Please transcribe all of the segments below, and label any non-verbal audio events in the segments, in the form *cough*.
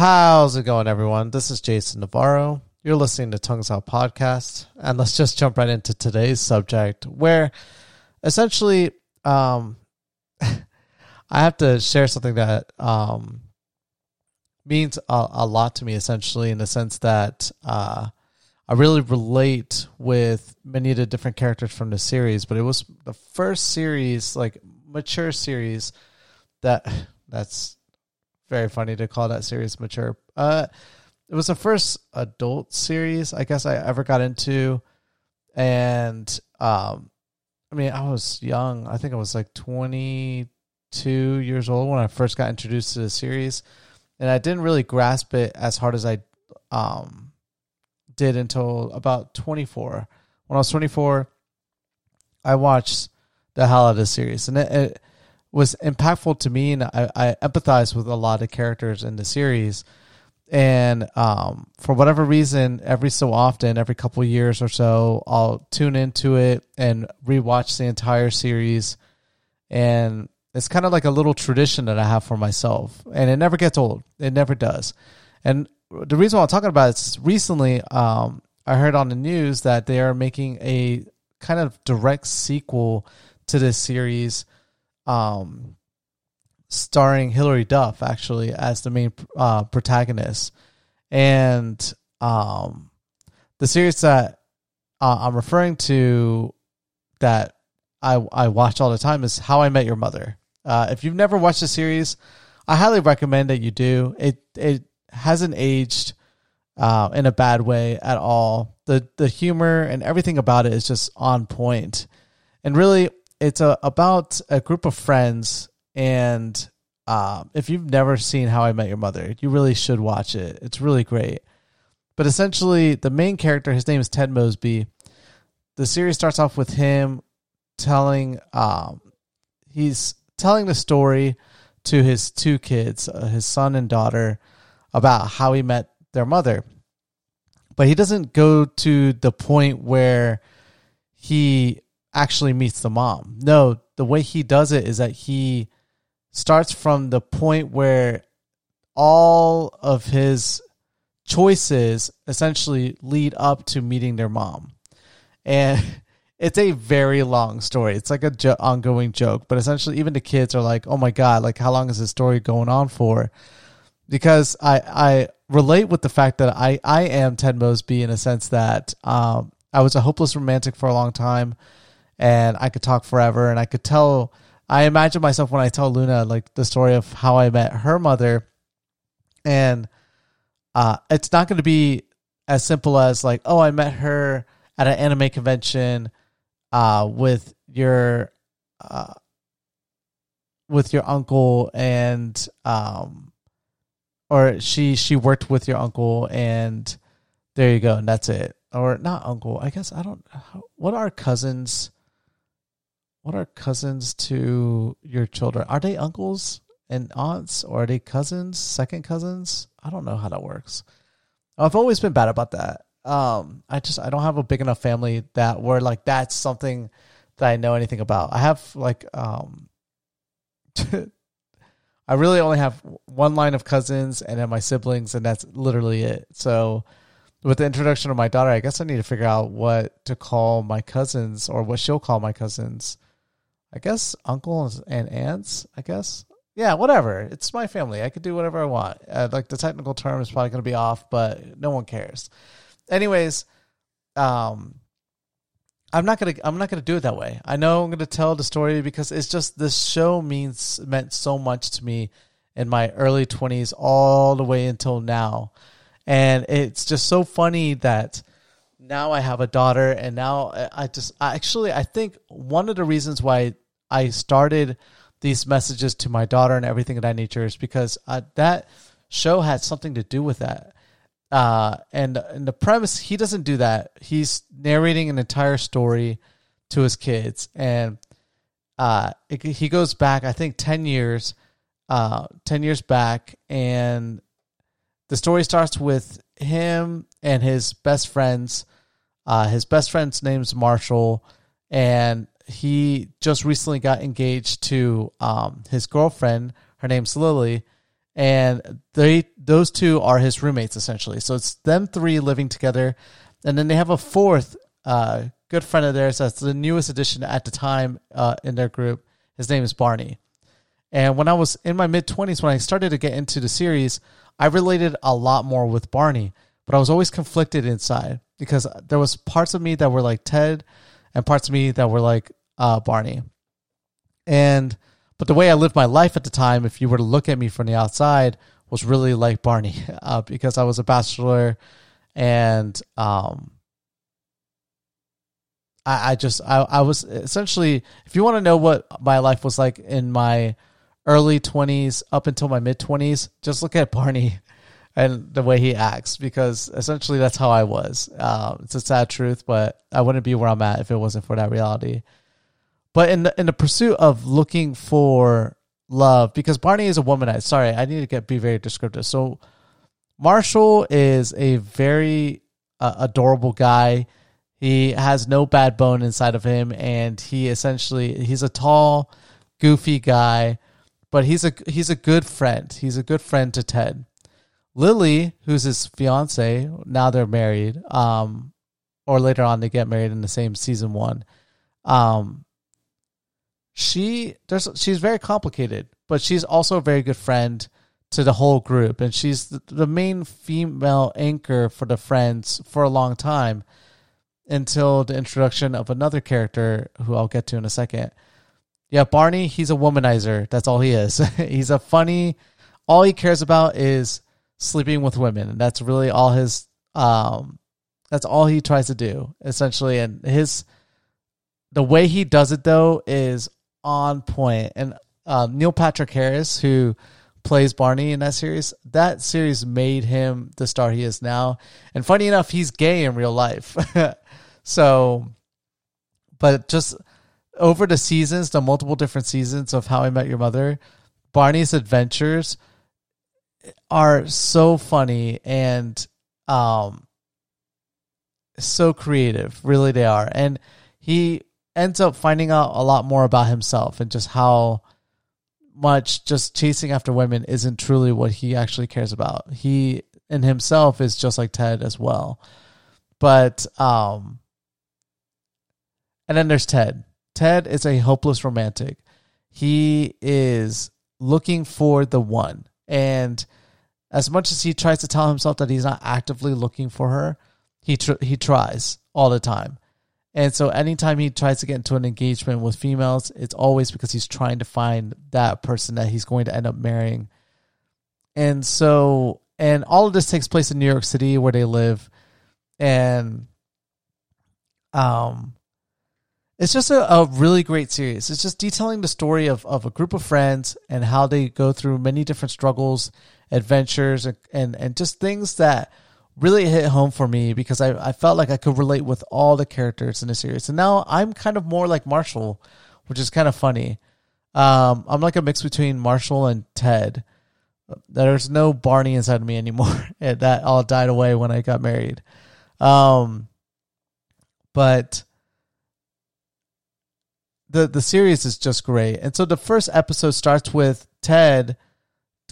How's it going, everyone? This is Jason Navarro. You're listening to Tongues Out Podcast, and let's just jump right into today's subject, where essentially, um, *laughs* I have to share something that um means a, a lot to me, essentially, in the sense that uh, I really relate with many of the different characters from the series. But it was the first series, like mature series, that *sighs* that's very funny to call that series mature. Uh, it was the first adult series I guess I ever got into, and um, I mean I was young. I think I was like twenty two years old when I first got introduced to the series, and I didn't really grasp it as hard as I um did until about twenty four. When I was twenty four, I watched the the series, and it, it was impactful to me, and I, I with a lot of characters in the series. And um, for whatever reason, every so often, every couple years or so, I'll tune into it and rewatch the entire series. And it's kind of like a little tradition that I have for myself, and it never gets old. It never does. And the reason why I'm talking about it is recently, um, I heard on the news that they are making a kind of direct sequel to this series um, starring Hilary Duff actually as the main uh, protagonist, and um, the series that uh, I'm referring to that I I watch all the time is How I Met Your Mother. Uh, if you've never watched the series, I highly recommend that you do. It it hasn't aged uh, in a bad way at all. the The humor and everything about it is just on point, and really it's a, about a group of friends and um, if you've never seen how i met your mother you really should watch it. It's really great. But essentially the main character his name is ted mosby. The series starts off with him telling um, he's telling the story to his two kids uh, his son and daughter about how he met their mother. But he doesn't go to the point where he actually meets the mom. No, the way he does it is that he starts from the point where all of his choices essentially lead up to meeting their mom. And *laughs* it's a very long story. It's like a jo- ongoing joke, but essentially even the kids are like, "Oh my god, like how long is this story going on for?" Because I I relate with the fact that I I am Ted Mosby in a sense that um I was a hopeless romantic for a long time and I could talk forever. And I could tell I imagine myself when I tell Luna like the story of how I met her mother. And uh, it's not going to be as simple as like oh I met her at an anime convention uh, with your uh, with your uncle and um or she she worked with your uncle and there you go and that's it. Or not uncle I guess I don't what are cousins what are cousins to your children? Are they uncles and aunts or are they cousins, second cousins? I don't know how that works. I've always been bad about that. Um, I just I don't have a big enough family that where like that's something that I know anything about. I have like um *laughs* I really only have one line of cousins and then my siblings and that's literally it. So with the introduction of my daughter, I guess I need to figure out what to call my cousins or what she'll call my cousins. I guess uncles and aunts. I guess yeah, whatever. It's my family. I could do whatever I want. Uh, like the technical term is probably going to be off, but no one cares. Anyways, um, I'm not gonna I'm not gonna do it that way. I know I'm gonna tell the story because it's just this show means meant so much to me in my early 20s all the way until now, and it's just so funny that now I have a daughter, and now I just actually I think one of the reasons why I started these messages to my daughter and everything of that nature is because uh, that show had something to do with that. Uh, and and the premise he doesn't do that. He's narrating an entire story to his kids, and uh, it, he goes back I think ten years, uh, ten years back, and the story starts with him and his best friends uh, his best friend's name's Marshall, and he just recently got engaged to um, his girlfriend. Her name's Lily, and they those two are his roommates essentially. So it's them three living together, and then they have a fourth uh, good friend of theirs that's the newest addition at the time uh, in their group. His name is Barney. And when I was in my mid 20s, when I started to get into the series, I related a lot more with Barney, but I was always conflicted inside because there was parts of me that were like Ted and parts of me that were like uh, Barney. And but the way I lived my life at the time, if you were to look at me from the outside, was really like Barney *laughs* uh, because I was a bachelor and um, I, I just I, I was essentially if you want to know what my life was like in my early 20s up until my mid 20s just look at barney *laughs* and the way he acts because essentially that's how i was uh, it's a sad truth but i wouldn't be where i'm at if it wasn't for that reality but in the in the pursuit of looking for love because barney is a womanizer sorry i need to get be very descriptive so marshall is a very uh, adorable guy he has no bad bone inside of him, and he essentially he's a tall, goofy guy, but he's a he's a good friend. He's a good friend to Ted. Lily, who's his fiance, now they're married. Um, or later on they get married in the same season one. Um, she there's she's very complicated, but she's also a very good friend to the whole group, and she's the, the main female anchor for the friends for a long time until the introduction of another character who I'll get to in a second. Yeah, Barney, he's a womanizer. That's all he is. *laughs* he's a funny, all he cares about is sleeping with women. And that's really all his, um, that's all he tries to do essentially. And his, the way he does it though is on point. And, uh, Neil Patrick Harris, who plays Barney in that series, that series made him the star he is now. And funny enough, he's gay in real life. *laughs* So, but just over the seasons, the multiple different seasons of How I Met Your Mother, Barney's adventures are so funny and um so creative. Really, they are. And he ends up finding out a lot more about himself and just how much just chasing after women isn't truly what he actually cares about. He in himself is just like Ted as well. But um and then there's Ted. Ted is a hopeless romantic. He is looking for the one. And as much as he tries to tell himself that he's not actively looking for her, he tr- he tries all the time. And so anytime he tries to get into an engagement with females, it's always because he's trying to find that person that he's going to end up marrying. And so and all of this takes place in New York City where they live. And um it's just a, a really great series. It's just detailing the story of, of a group of friends and how they go through many different struggles, adventures, and, and, and just things that really hit home for me because I, I felt like I could relate with all the characters in the series. And now I'm kind of more like Marshall, which is kind of funny. Um, I'm like a mix between Marshall and Ted. There's no Barney inside of me anymore. *laughs* that all died away when I got married. Um, but the the series is just great. And so the first episode starts with Ted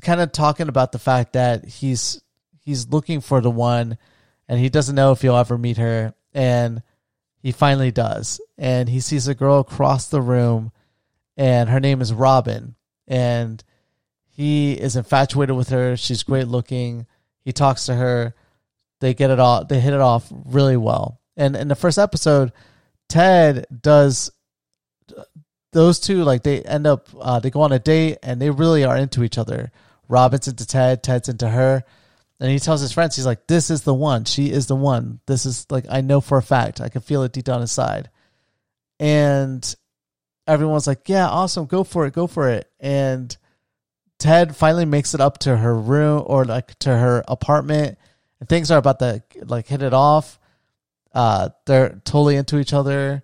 kind of talking about the fact that he's he's looking for the one and he doesn't know if he'll ever meet her and he finally does. And he sees a girl across the room and her name is Robin and he is infatuated with her. She's great looking. He talks to her. They get it all they hit it off really well. And in the first episode, Ted does those two like they end up uh, they go on a date and they really are into each other. Robin's into Ted, Ted's into her. And he tells his friends, he's like, This is the one. She is the one. This is like I know for a fact. I can feel it deep down inside. And everyone's like, Yeah, awesome, go for it, go for it. And Ted finally makes it up to her room or like to her apartment and things are about to like hit it off. Uh they're totally into each other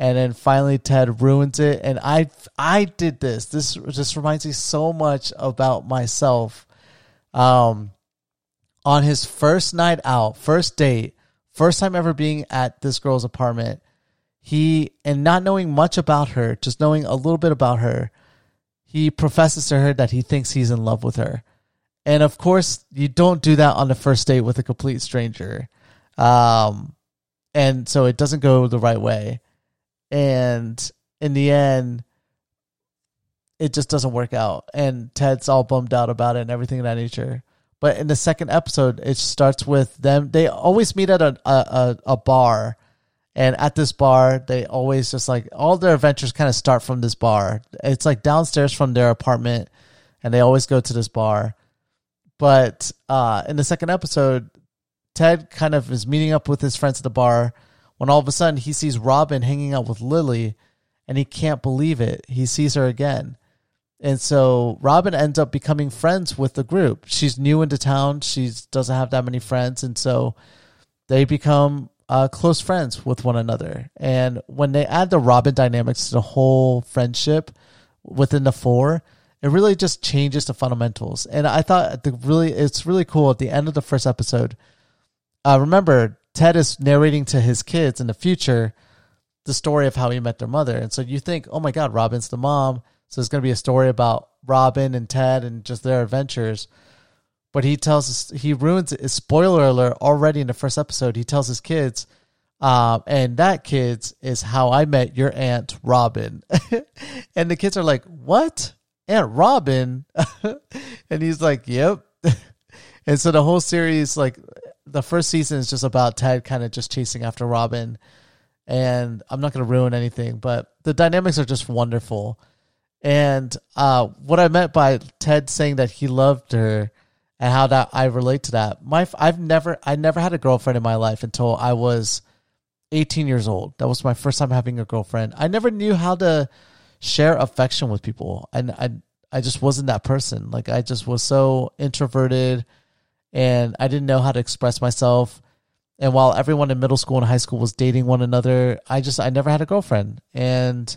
and then finally Ted ruins it. And I I did this. This just reminds me so much about myself. Um, on his first night out, first date, first time ever being at this girl's apartment, he and not knowing much about her, just knowing a little bit about her, he professes to her that he thinks he's in love with her. And of course, you don't do that on the first date with a complete stranger. Um, and so it doesn't go the right way. And in the end, it just doesn't work out. And Ted's all bummed out about it and everything of that nature. But in the second episode, it starts with them. They always meet at a, a, a bar. And at this bar, they always just like all their adventures kind of start from this bar. It's like downstairs from their apartment, and they always go to this bar. But uh, in the second episode, Ted kind of is meeting up with his friends at the bar when all of a sudden he sees Robin hanging out with Lily and he can't believe it. He sees her again. And so Robin ends up becoming friends with the group. She's new into town. She doesn't have that many friends. And so they become uh, close friends with one another. And when they add the Robin dynamics to the whole friendship within the four, it really just changes the fundamentals. And I thought the really it's really cool at the end of the first episode. Uh, remember, Ted is narrating to his kids in the future the story of how he met their mother. And so you think, oh my God, Robin's the mom. So it's going to be a story about Robin and Ted and just their adventures. But he tells us, he ruins it. Spoiler alert already in the first episode. He tells his kids, um, and that kids is how I met your aunt Robin. *laughs* and the kids are like, what? Aunt Robin? *laughs* and he's like, yep. *laughs* and so the whole series, like the first season is just about Ted kind of just chasing after Robin. And I'm not going to ruin anything, but the dynamics are just wonderful. And uh, what I meant by Ted saying that he loved her and how that I relate to that. My I've never I never had a girlfriend in my life until I was 18 years old. That was my first time having a girlfriend. I never knew how to share affection with people. And I I just wasn't that person. Like I just was so introverted and I didn't know how to express myself. And while everyone in middle school and high school was dating one another, I just I never had a girlfriend. And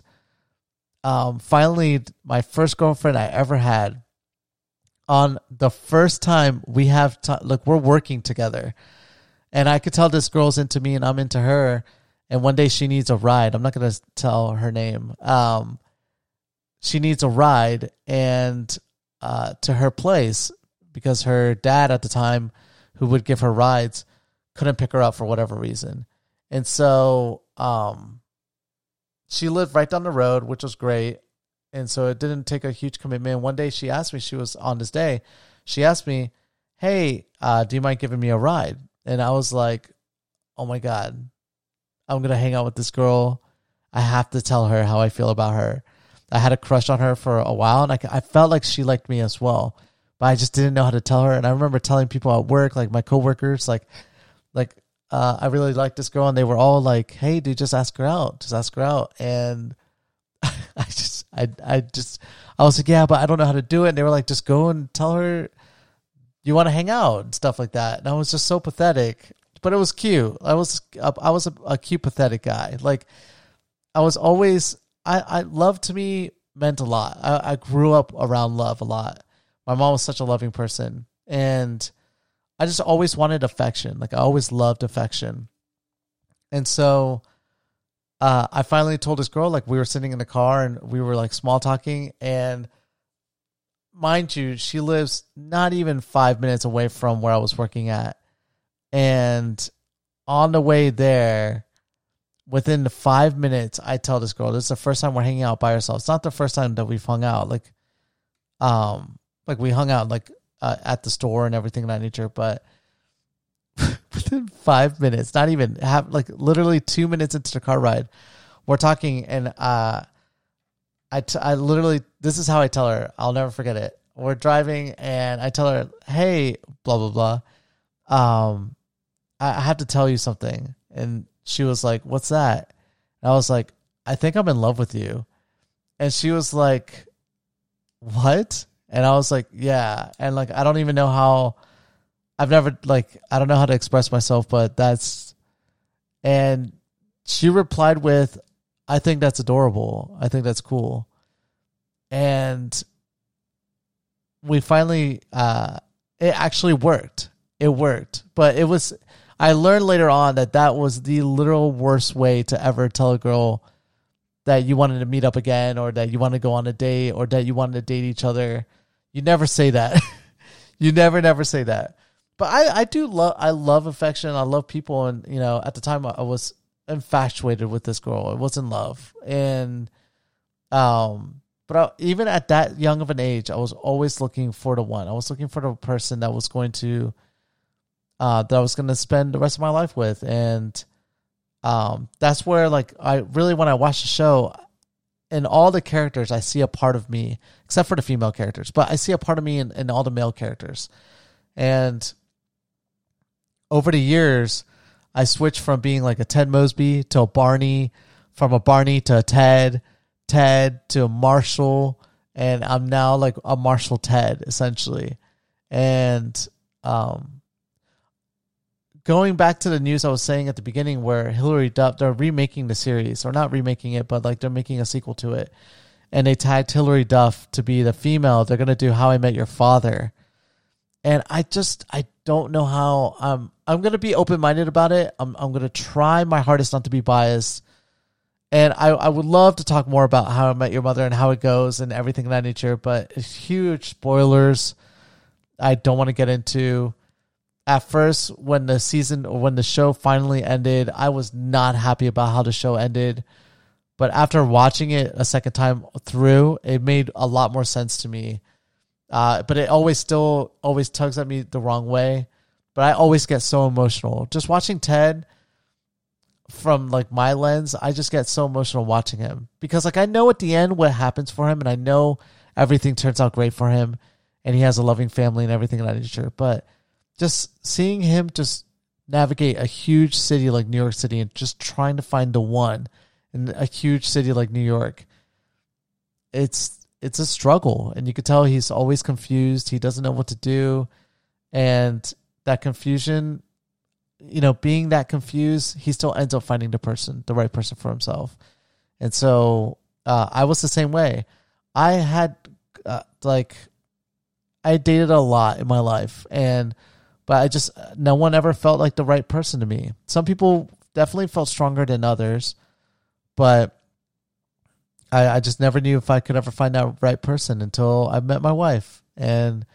um finally my first girlfriend I ever had on the first time we have t- look we're working together. And I could tell this girl's into me and I'm into her and one day she needs a ride. I'm not to tell her name. Um she needs a ride and uh, to her place because her dad at the time, who would give her rides, couldn't pick her up for whatever reason, and so um, she lived right down the road, which was great, and so it didn't take a huge commitment. One day she asked me, she was on this day, she asked me, "Hey, uh, do you mind giving me a ride?" And I was like, "Oh my god, I'm gonna hang out with this girl. I have to tell her how I feel about her." I had a crush on her for a while, and I, I felt like she liked me as well, but I just didn't know how to tell her. And I remember telling people at work, like my coworkers, like, like uh, I really like this girl, and they were all like, "Hey, dude, just ask her out, just ask her out." And *laughs* I just, I, I just, I was like, "Yeah, but I don't know how to do it." And they were like, "Just go and tell her you want to hang out and stuff like that." And I was just so pathetic, but it was cute. I was, I was a, a cute, pathetic guy. Like I was always I, I love to me meant a lot. I, I grew up around love a lot. My mom was such a loving person, and I just always wanted affection. Like I always loved affection, and so uh, I finally told this girl like we were sitting in the car and we were like small talking, and mind you, she lives not even five minutes away from where I was working at, and on the way there within the five minutes, I tell this girl, this is the first time we're hanging out by ourselves. It's not the first time that we've hung out. Like, um, like we hung out like uh, at the store and everything of that nature, but *laughs* within five minutes, not even have like literally two minutes into the car ride, we're talking and uh, I, t- I literally this is how I tell her. I'll never forget it. We're driving and I tell her, "Hey, blah blah blah. Um, I, I have to tell you something." And she was like, What's that? And I was like, I think I'm in love with you. And she was like, What? And I was like, Yeah. And like, I don't even know how, I've never, like, I don't know how to express myself, but that's, and she replied with, I think that's adorable. I think that's cool. And we finally, uh, it actually worked. It worked, but it was, I learned later on that that was the literal worst way to ever tell a girl that you wanted to meet up again or that you want to go on a date or that you wanted to date each other. You never say that. *laughs* you never, never say that. But I, I do love, I love affection. I love people, and you know, at the time, I was infatuated with this girl. I was in love, and um, but I, even at that young of an age, I was always looking for the one. I was looking for the person that was going to, uh, that I was going to spend the rest of my life with, and um, that's where like I really when I watched the show, in all the characters, I see a part of me, except for the female characters, but I see a part of me in, in all the male characters, and over the years, I switched from being like a Ted Mosby to a Barney, from a Barney to a Ted, Ted to a Marshall, and I'm now like a Marshall Ted essentially. And um, going back to the news I was saying at the beginning, where Hilary Duff they're remaking the series, or not remaking it, but like they're making a sequel to it, and they tagged Hilary Duff to be the female. They're gonna do How I Met Your Father, and I just I don't know how I'm I'm gonna be open minded about it. I'm I'm gonna try my hardest not to be biased. And I, I would love to talk more about how I met your mother and how it goes and everything of that nature, but huge spoilers I don't want to get into. At first, when the season or when the show finally ended, I was not happy about how the show ended. But after watching it a second time through, it made a lot more sense to me uh, but it always still always tugs at me the wrong way. But I always get so emotional just watching Ted from like my lens. I just get so emotional watching him because like I know at the end what happens for him, and I know everything turns out great for him, and he has a loving family and everything of that nature. But just seeing him just navigate a huge city like New York City and just trying to find the one in a huge city like New York, it's it's a struggle. And you could tell he's always confused. He doesn't know what to do. And that confusion you know being that confused he still ends up finding the person the right person for himself. And so uh, i was the same way. I had uh, like i dated a lot in my life and but i just no one ever felt like the right person to me some people definitely felt stronger than others but I, I just never knew if I could ever find that right person until I met my wife. And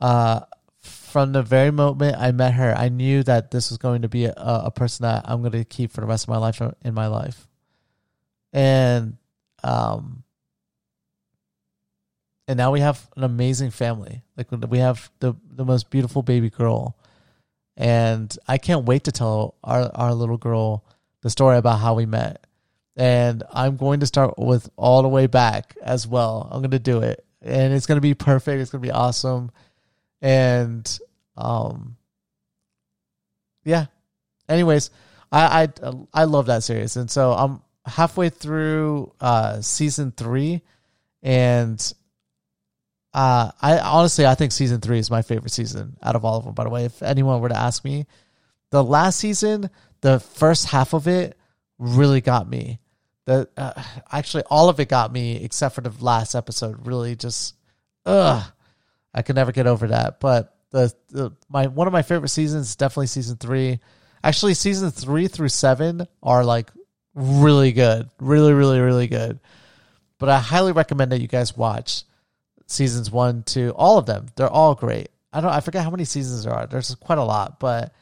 uh, from the very moment I met her, I knew that this was going to be a, a person that I'm going to keep for the rest of my life in my life. And um, and now we have an amazing family. Like we have the the most beautiful baby girl, and I can't wait to tell our our little girl the story about how we met and I'm going to start with all the way back as well. I'm going to do it, and it's going to be perfect. It's going to be awesome, and um, yeah. Anyways, I I I love that series, and so I'm halfway through uh season three, and uh I honestly I think season three is my favorite season out of all of them. By the way, if anyone were to ask me, the last season, the first half of it really got me. That uh, actually all of it got me except for the last episode really just ugh i could never get over that. But the, the my one of my favorite seasons definitely season three. Actually season three through seven are like really good. Really really really good. But i highly recommend that you guys watch seasons one two all of them they're all great i don't i forget how many seasons there are there's quite a lot but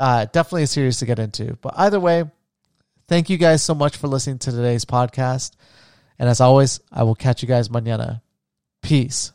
uh, definitely a series to get into but either way Thank you guys so much for listening to today's podcast. And as always, I will catch you guys mañana. Peace.